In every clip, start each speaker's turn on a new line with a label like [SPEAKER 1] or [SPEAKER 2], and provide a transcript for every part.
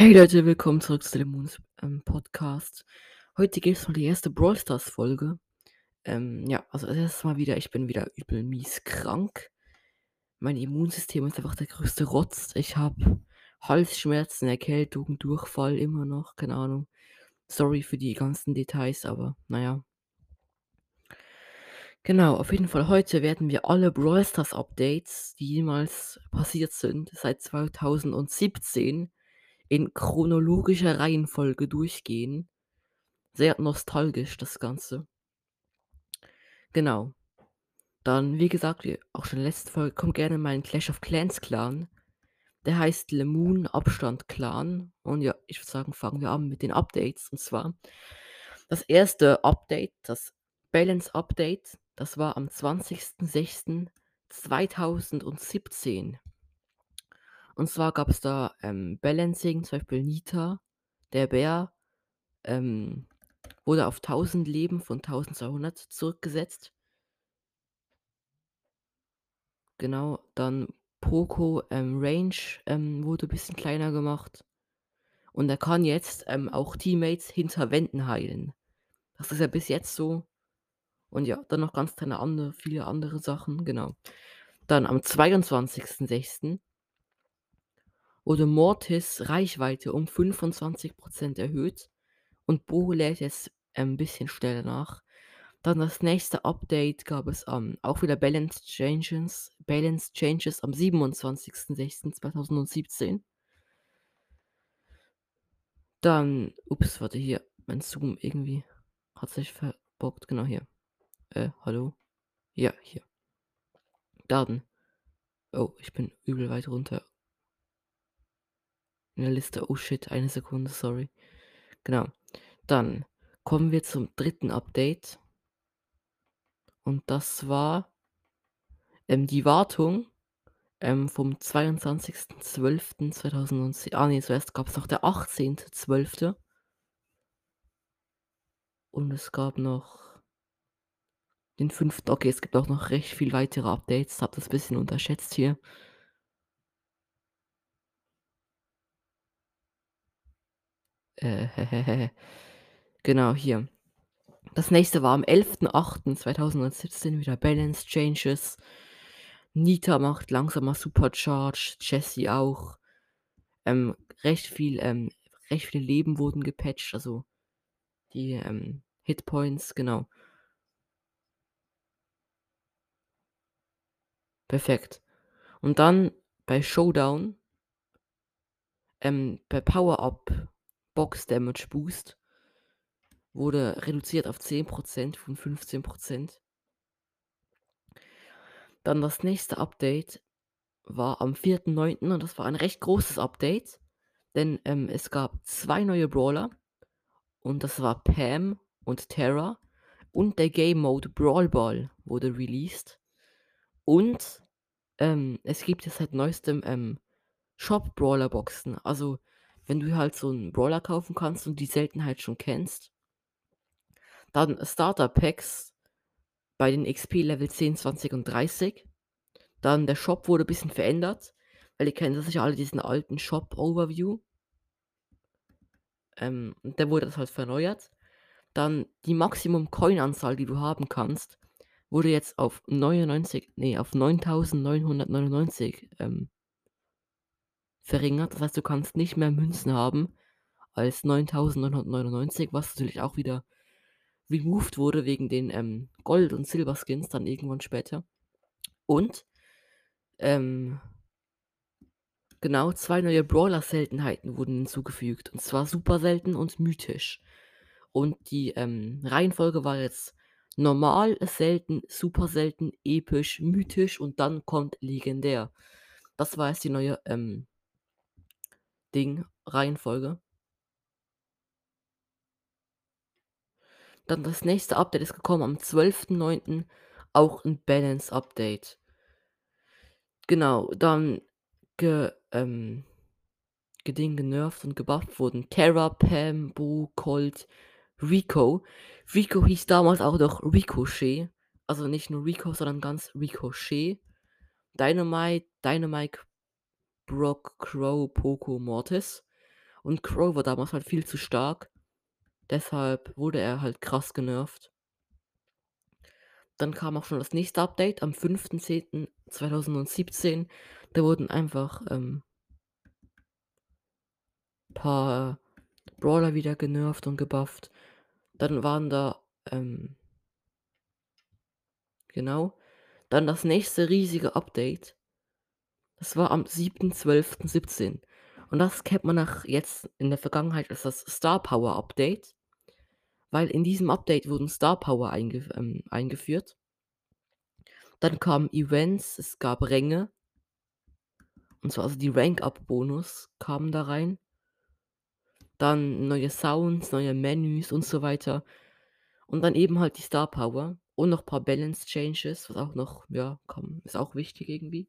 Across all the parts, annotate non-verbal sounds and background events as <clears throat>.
[SPEAKER 1] Hey Leute, willkommen zurück zu dem Moons ähm, Podcast. Heute geht es um die erste Brawl Stars Folge. Ähm, ja, also als erstes mal wieder, ich bin wieder übel mies krank. Mein Immunsystem ist einfach der größte Rotz. Ich habe Halsschmerzen, Erkältung, Durchfall immer noch, keine Ahnung. Sorry für die ganzen Details, aber naja. Genau, auf jeden Fall heute werden wir alle Brawl Stars Updates, die jemals passiert sind, seit 2017 in chronologischer Reihenfolge durchgehen. Sehr nostalgisch das Ganze. Genau. Dann, wie gesagt, wie auch schon in der letzten Folge, kommt gerne in meinen Clash of Clans Clan. Der heißt Lemoon Abstand Clan. Und ja, ich würde sagen, fangen wir an mit den Updates. Und zwar das erste Update, das Balance Update, das war am 20.06.2017. Und zwar gab es da ähm, Balancing, zum Beispiel Nita, der Bär, ähm, wurde auf 1000 Leben von 1200 zurückgesetzt. Genau, dann Poco ähm, Range ähm, wurde ein bisschen kleiner gemacht. Und er kann jetzt ähm, auch Teammates hinter Wänden heilen. Das ist ja bis jetzt so. Und ja, dann noch ganz kleine andere, viele andere Sachen, genau. Dann am 22.06. wurde Mortis Reichweite um 25% erhöht und Bo lädt jetzt ein bisschen schneller nach. Dann das nächste Update gab es am, auch wieder Balance Changes, Balance Changes am 27.06.2017. Dann, ups, warte hier, mein Zoom irgendwie hat sich verbockt, genau hier. Äh, hallo? Ja, hier. Dann, oh, ich bin übel weit runter. In der Liste, oh shit, eine Sekunde, sorry. Genau. Dann kommen wir zum dritten Update. Und das war ähm, die Wartung ähm, vom 22.12.2010. Ah, nee, zuerst gab es noch der 18.12. Und es gab noch den 5. Okay, es gibt auch noch recht viel weitere Updates. Hab das bisschen unterschätzt hier. <laughs> Genau, hier. Das nächste war am 11.08.2017 wieder Balance Changes. Nita macht langsamer Supercharge, Jesse auch. Ähm, recht viel, ähm, recht viele Leben wurden gepatcht, also die ähm, Hitpoints, genau. Perfekt. Und dann bei Showdown, ähm, bei Power-Up Box Damage Boost wurde reduziert auf 10% von 15%. Dann das nächste Update war am 4.9. und das war ein recht großes Update, denn ähm, es gab zwei neue Brawler und das war Pam und Terra und der Game Mode Brawl Ball wurde released und ähm, es gibt jetzt seit neuestem ähm, Shop Brawler Boxen, also wenn du halt so einen Brawler kaufen kannst und die Seltenheit schon kennst. Dann Starter Packs bei den XP Level 10, 20 und 30. Dann der Shop wurde ein bisschen verändert, weil ihr kennt sicher alle diesen alten Shop Overview. Ähm, der wurde das halt verneuert. Dann die Maximum Coin-Anzahl, die du haben kannst, wurde jetzt auf 99, nee, auf 9999 ähm, verringert. Das heißt, du kannst nicht mehr Münzen haben als 9999, was natürlich auch wieder removed wurde wegen den ähm, Gold- und Silberskins dann irgendwann später. Und ähm, genau zwei neue Brawler-Seltenheiten wurden hinzugefügt. Und zwar super selten und mythisch. Und die ähm, Reihenfolge war jetzt normal, selten, super selten, episch, mythisch und dann kommt legendär. Das war jetzt die neue ähm, Ding, Reihenfolge. Dann das nächste Update ist gekommen am 12.09. Auch ein Balance-Update. Genau, dann ge, ähm, geding genervt und gebufft wurden Terra, Pam, Bo, Colt, Rico. Rico hieß damals auch noch Ricochet. Also nicht nur Rico, sondern ganz Ricochet. Dynamite, Dynamite, Brock, Crow, Poco, Mortis. Und Crow war damals halt viel zu stark. Deshalb wurde er halt krass genervt. Dann kam auch schon das nächste Update am 5.10.2017. Da wurden einfach ähm, paar Brawler wieder genervt und gebufft. Dann waren da ähm, genau. Dann das nächste riesige Update. Das war am 7.12.17. Und das kennt man nach jetzt in der Vergangenheit als das Star Power Update. Weil in diesem Update wurden Star Power einge ähm, eingeführt. Dann kamen Events, es gab Ränge. Und zwar also die Rank-Up-Bonus kamen da rein. Dann neue Sounds, neue Menüs und so weiter. Und dann eben halt die Star Power und noch ein paar Balance Changes, was auch noch, ja, komm, ist auch wichtig irgendwie.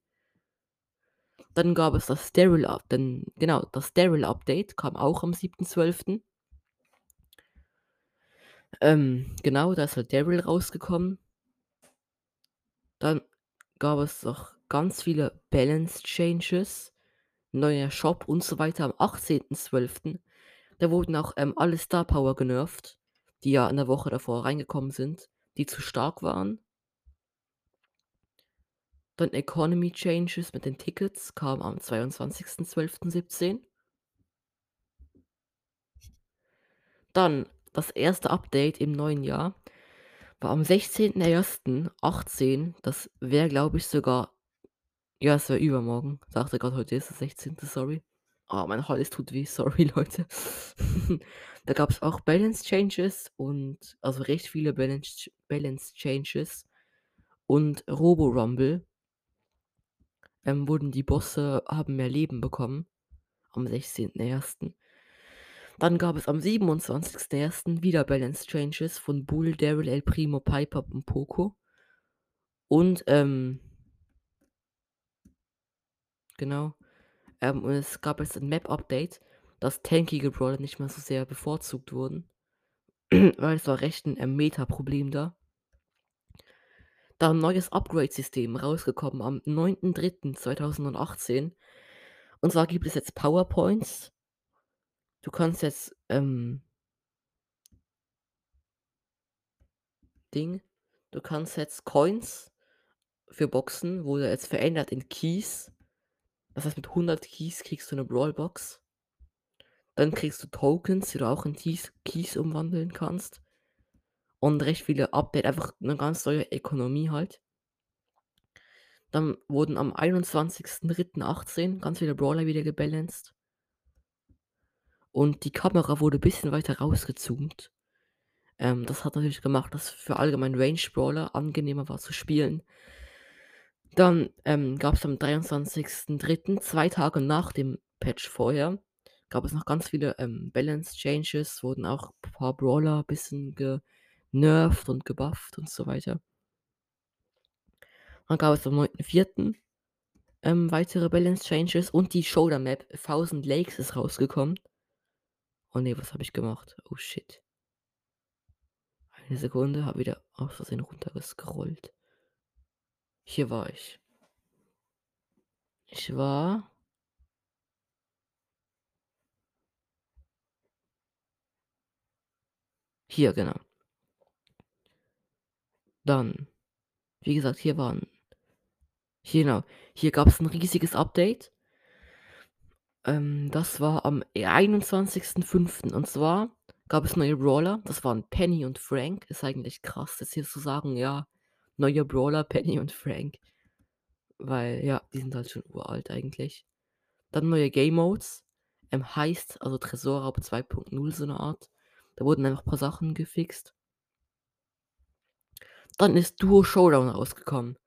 [SPEAKER 1] Dann gab es das Sterile Up, dann, genau, das Sterile Update kam auch am 7.12. Ähm, genau, da ist halt Daryl rausgekommen. Dann gab es noch ganz viele Balance Changes, neuer Shop und so weiter am 18.12. Da wurden auch ähm, alle Star Power genervt, die ja in der Woche davor reingekommen sind, die zu stark waren. Dann Economy Changes mit den Tickets kam am 22.12.17. Dann das erste Update im neuen Jahr war am 16.01.18. Das wäre, glaube ich, sogar. Ja, es wäre übermorgen. Sagte gerade, heute ist der 16. Sorry. Oh, mein Hals tut weh. <laughs> Sorry, Leute. <laughs> da gab es auch Balance Changes und also recht viele Balance, Balance Changes und Robo Rumble. Ähm, wurden die Bosse haben mehr Leben bekommen am 16.01. Dann gab es am 27.01. wieder Balance Changes von Bull, Daryl, El Primo, Piper und Poco. Und, ähm, genau. Ähm, und es gab jetzt ein Map-Update, dass tankige Brawler nicht mehr so sehr bevorzugt wurden. <clears throat> weil es war recht ein ähm, Meta-Problem da. Da ein neues Upgrade-System rausgekommen am 9.03.2018. Und zwar gibt es jetzt PowerPoints Du kannst jetzt, ähm Ding du kannst jetzt Coins für Boxen wurde jetzt verändert in Keys. Das heißt, mit 100 Keys kriegst du 'ne Brawlbox. Dann kriegst du Tokens, die du auch in Keys umwandeln kannst. Und recht viele Update, einfach 'ne ganz neue Ökonomie halt. Dann wurden am 21.03.18 ganz viele Brawler wieder gebalanced. Und die Kamera wurde bisschen weiter rausgezoomt. Ähm, das hat natürlich gemacht, dass für allgemein Range Brawler angenehmer war zu spielen. Dann, ähm, gab's am 23.03., 2 Tage nach dem Patch vorher, gab es noch ganz viele, ähm, Balance Changes, wurden auch paar Brawler bisschen genervt und gebufft und so weiter. Dann gab es am 9.04., ähm, weitere Balance Changes und die Shoulder Map Thousand Lakes ist rausgekommen. Oh ne, was habe ich gemacht? Oh shit. Eine Sekunde, habe wieder aus Versehen runtergescrollt. Hier war ich. Ich war Hier, genau. Dann, wie gesagt, hier waren hier genau, hier gab's 'n riesiges Update. Ähm, das war am 21.05. Und zwar gab es neue Brawler. Das waren Penny und Frank. Ist eigentlich krass, jetzt hier zu sagen, ja, neue Brawler, <laughs> Penny und Frank. Weil, ja, die sind halt schon uralt eigentlich. Dann neue Game Modes. Ähm, Heist, also Tresorraub 2.0, so 'ne Art. Da wurden einfach paar Sachen gefixt. Dann ist Duo Showdown rausgekommen.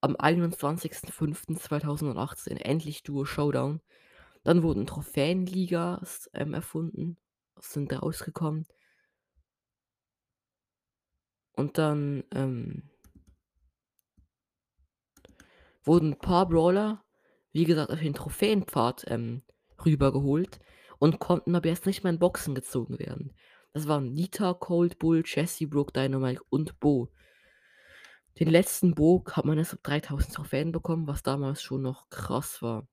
[SPEAKER 1] Am 21.05.2018 endlich Duo Showdown. Dann wurden Trophäenligas, ähm, erfunden, sind rausgekommen. Und dann, ähm wurden 'n paar Brawler, wie gesagt, auf den Trophäenpfad, ähm, rübergeholt und konnten aber jetzt nicht mehr in Boxen gezogen werden. Das waren Nita, Cold Bull, Jessie, Brooke, Dynamite und Bo. Den letzten Bo hat man erst ab 3.000 Trophäen bekommen, was damals schon noch krass war.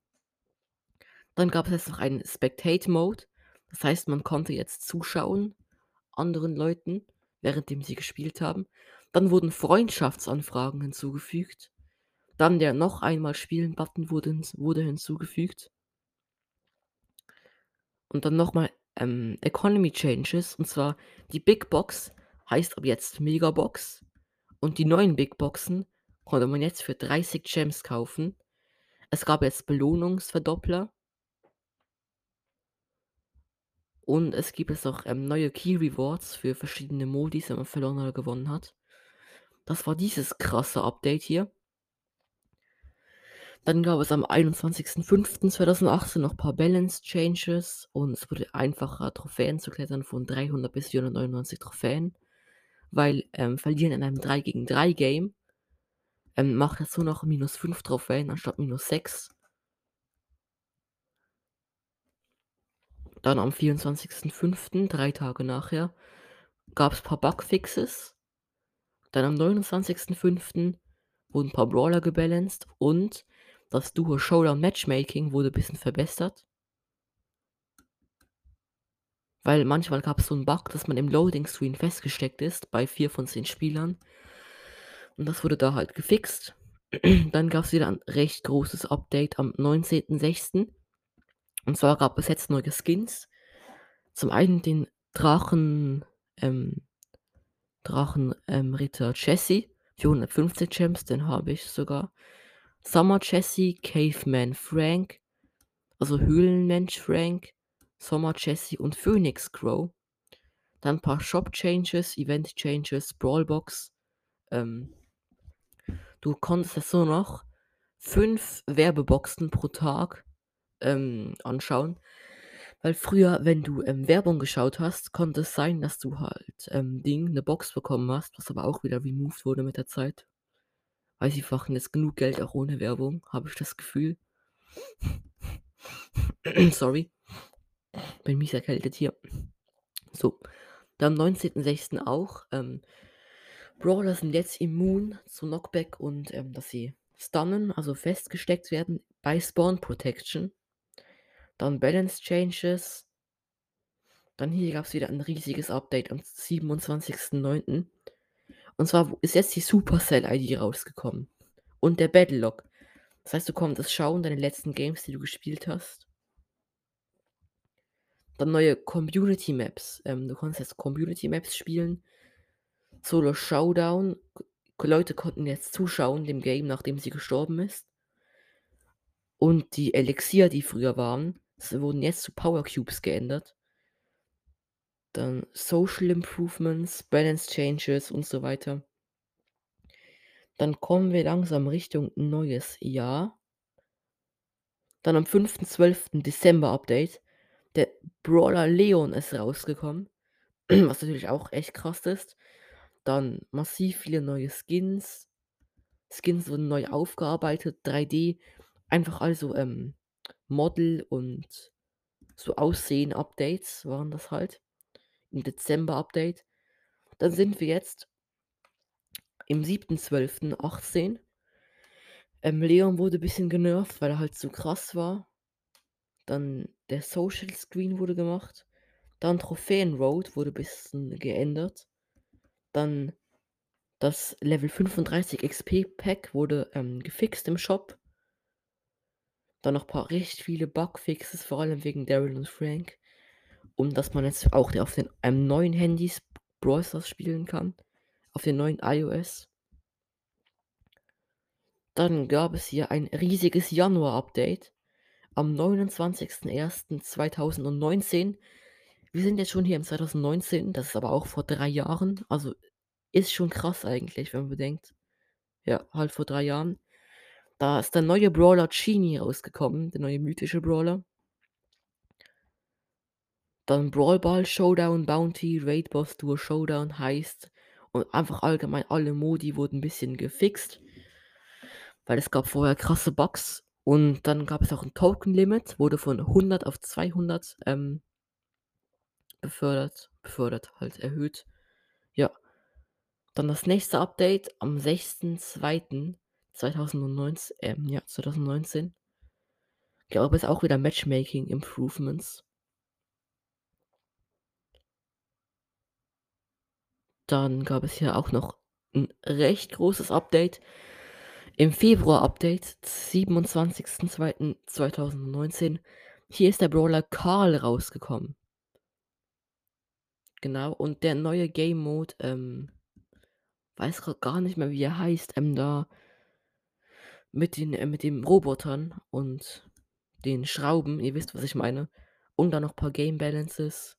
[SPEAKER 1] Dann gab es jetzt noch einen Spectate Mode. Das heißt, man konnte jetzt zuschauen anderen Leuten, währenddem sie gespielt haben. Dann wurden Freundschaftsanfragen hinzugefügt. Dann der noch einmal Spielen-Button wurde, hinz wurde hinzugefügt. Und dann nochmal ähm, Economy Changes. Und zwar die Big Box heißt ab jetzt Megabox. Und die neuen Big Boxen konnte man jetzt für 30 Gems kaufen. Es gab jetzt Belohnungsverdoppler. Und es gibt jetzt auch ähm, neue Key Rewards für verschiedene Modis, wenn man verloren oder gewonnen hat. Das war dieses krasse Update hier. Dann gab es am 21.05.2018 noch ein paar Balance Changes und es wurde einfacher, Trophäen zu klettern von 300 bis 499 Trophäen, weil ähm, Verlieren in einem 3 gegen 3 Game ähm, macht nur noch minus 5 Trophäen anstatt minus 6. Dann am 24.05., drei Tage nachher, gab es ein paar Bugfixes. Dann am 29.05. wurden ein paar Brawler gebalanced und das Duo Showdown Matchmaking wurde ein bisschen verbessert. Weil manchmal gab es so einen Bug, dass man im Loading Screen festgesteckt ist bei vier von zehn Spielern. Und das wurde da halt gefixt. <clears throat> Dann gab es wieder ein recht großes Update am 19.06. Und zwar gab es jetzt neue Skins. Zum einen den Drachen, ähm, Drachenritter ähm, Jesse für 150 Gems, den habe ich sogar. Summer Jesse, Caveman Frank, also Höhlenmensch Frank, Sommer Jesse und Phoenix Crow. Dann ein paar Shop Changes, Event Changes, Brawlbox. Ähm, du konntest jetzt nur noch fünf Werbeboxen pro Tag ähm, anschauen. Weil früher, wenn du ähm, Werbung geschaut hast, konnte es sein, dass du halt ähm, Ding, eine Box bekommen hast, was aber auch wieder removed wurde mit der Zeit. Weil sie machen jetzt genug Geld auch ohne Werbung, habe ich das Gefühl. <sniffs> Sorry. Bin mies erkältet hier. So. Dann am 19.06. auch. Ähm, Brawler sind jetzt immun zu Knockback und ähm, dass sie stunnen, also festgesteckt werden bei Spawn Protection. Dann Balance Changes. Dann hier gab es wieder ein riesiges Update am 27.09. Und zwar ist jetzt die Supercell-ID rausgekommen. Und der Battle Log. Das heißt, du konntest schauen, deine letzten Games, die du gespielt hast. Dann neue Community Maps. Ähm, du konntest jetzt Community Maps spielen. Solo Showdown. Leute konnten jetzt zuschauen dem Game, nachdem sie gestorben ist. Und die Elixier, die früher waren, wurden jetzt zu Power Cubes geändert. Dann Social Improvements, Balance Changes und so weiter. Dann kommen wir langsam Richtung neues Jahr. Dann am 5.12. Dezember Update. Der Brawler Leon ist rausgekommen. <clears throat> Was natürlich auch echt krass ist. Dann massiv viele neue Skins. Skins wurden neu aufgearbeitet, 3D. Einfach also ähm, Model und so Aussehen-Updates waren das halt. Im Dezember-Update. Dann sind wir jetzt im 7.12.18. Ähm, Leon wurde ein bisschen genervt, weil er halt zu krass war. Dann der Social Screen wurde gemacht. Dann Trophäen Road wurde ein bisschen geändert. Dann das Level 35 XP Pack wurde ähm, gefixt im Shop. Dann noch ein paar richtig viele Bugfixes, vor allem wegen Daryl und Frank. Um dass man jetzt auch auf den einem neuen Handys Brawl Stars spielen kann. Auf den neuen iOS. Dann gab es hier ein riesiges Januar-Update. Am 29.01.2019. Wir sind jetzt schon hier im 2019, das ist aber auch vor drei Jahren. Also ist schon krass eigentlich, wenn man bedenkt. Ja, halt vor drei Jahren. Da ist der neue Brawler Genie rausgekommen, der neue mythische Brawler. Dann Brawl Ball, Showdown, Bounty, Raid Boss, Duo Showdown, Heist und einfach allgemein alle Modi wurden ein bisschen gefixt. Weil es gab vorher krasse Bugs und dann gab es auch ein Token-Limit, wurde von 100 auf 200 ähm, befördert, befördert, halt erhöht. Ja. Dann das nächste Update am 6.2.2019, ähm, ja, 2019. Gab es auch wieder Matchmaking Improvements. Dann gab es hier auch noch ein recht großes Update. Im Februar-Update, 27.02.2019. Hier ist der Brawler Karl rausgekommen. Genau, und der neue Game Mode, ähm weiß gar nicht mehr, wie er heißt, ähm, da mit den äh, mit den Robotern und den Schrauben, ihr wisst, was ich meine. Und dann noch paar Game Balances.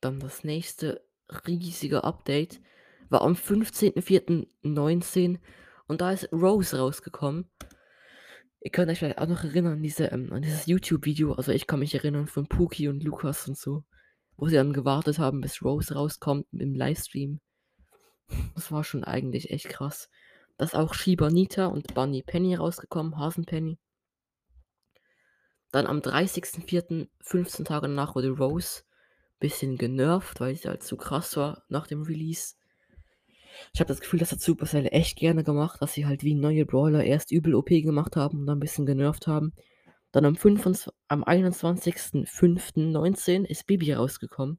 [SPEAKER 1] Dann das nächste riesige Update war am 15.04.19 und da ist Rose rausgekommen. Ihr könnt euch vielleicht auch noch erinnern an diese ähm, an dieses YouTube-Video. Also, ich kann mich erinnern von Pookie und Lukas und so, wo sie dann gewartet haben, bis Rose rauskommt im Livestream. Das war schon eigentlich echt krass. Da ist auch Shiba Nita und Bunny Penny rausgekommen, Hasenpenny. Dann am 30.04., 15 Tage danach, wurde Rose bisschen genervt, weil sie halt zu krass war nach dem Release. Ich habe das Gefühl, das hat Supercell echt gerne gemacht, dass sie halt wie neue Brawler erst übel OP gemacht haben und dann 'n bisschen genervt haben. Dann am am 21.05.19 ist Bibi rausgekommen.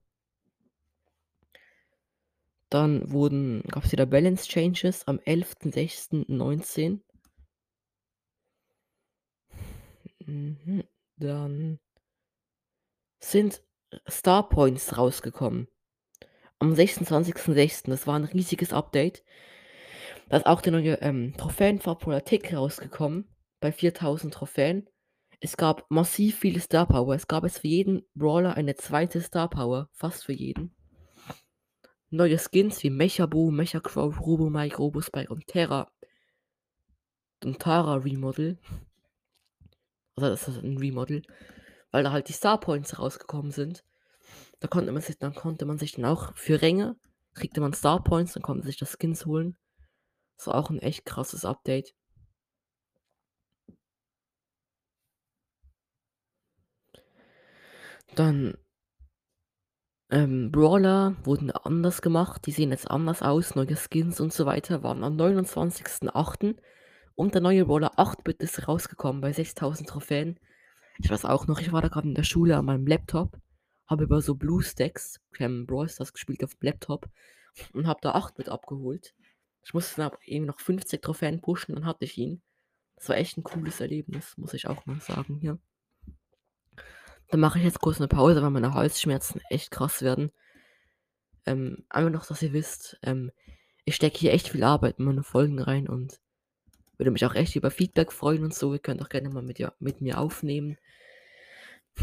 [SPEAKER 1] Dann wurden gab's wieder Balance Changes am 11.06.19. Mhm, dann sind Star Points rausgekommen. Am 26.06. Das war 'n riesiges Update. Da ist auch der neue, ähm, Trophäenfarbcoder Tick rausgekommen bei 4.000 Trophäen. Es gab massiv viele Star Power. Es gab jetzt für jeden Brawler eine zweite Star Power, fast für jeden. Neue Skins wie Mecha Bo, Mecha Crow, Robo Mike, Robo Spike und Terra und Tara Remodel. Also, das ist 'n Remodel, weil da halt die Star Points rausgekommen sind. Da konnte man sich dann konnte man sich dann auch für Ränge kriegte man Star Points, dann konnte man sich da Skins holen. Das war auch 'n echt krasses Update. Dann ähm, Brawler wurden anders gemacht. Die sehen jetzt anders aus, neue Skins und so weiter waren am 29.08. und der neue Brawler 8-Bit ist rausgekommen bei 6.000 Trophäen. Ich weiß auch noch, ich war da grad in der Schule an meinem Laptop, habe über so BlueStacks, ähm, Brawl Stars gespielt auf'm Laptop und habe da 8-Bit abgeholt. Ich musste dann eben noch 50 Trophäen pushen, dann hatte ich ihn. Das war echt 'n cooles Erlebnis, muss ich auch mal sagen hier. Dann mache ich jetzt kurz 'ne Pause, weil meine Halsschmerzen echt krass werden. Ähm, einfach noch, dass ihr wisst, ähm, ich stecke hier echt viel Arbeit in meine Folgen rein und würde mich auch echt über Feedback freuen und so. Ihr könnt auch gerne mal mit mit mir aufnehmen.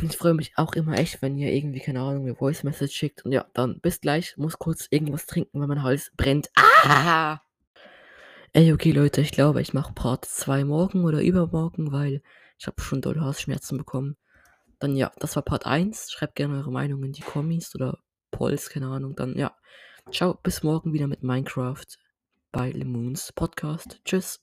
[SPEAKER 1] Ich freue mich auch immer echt, wenn ihr irgendwie, keine Ahnung, mir Voice Message schickt und ja, dann bis gleich. Muss kurz irgendwas trinken, weil mein Hals brennt. Ah! Ey, okay, Leute, ich glaube, ich mache Part 2 morgen oder übermorgen, weil ich habe schon doll Halsschmerzen bekommen. Dann ja, das war Part 1. Schreibt gerne eure Meinung in die Kommis oder Polls, keine Ahnung. Dann ja, tschau, bis morgen wieder mit Minecraft bei Lemoons Podcast. Tschüss.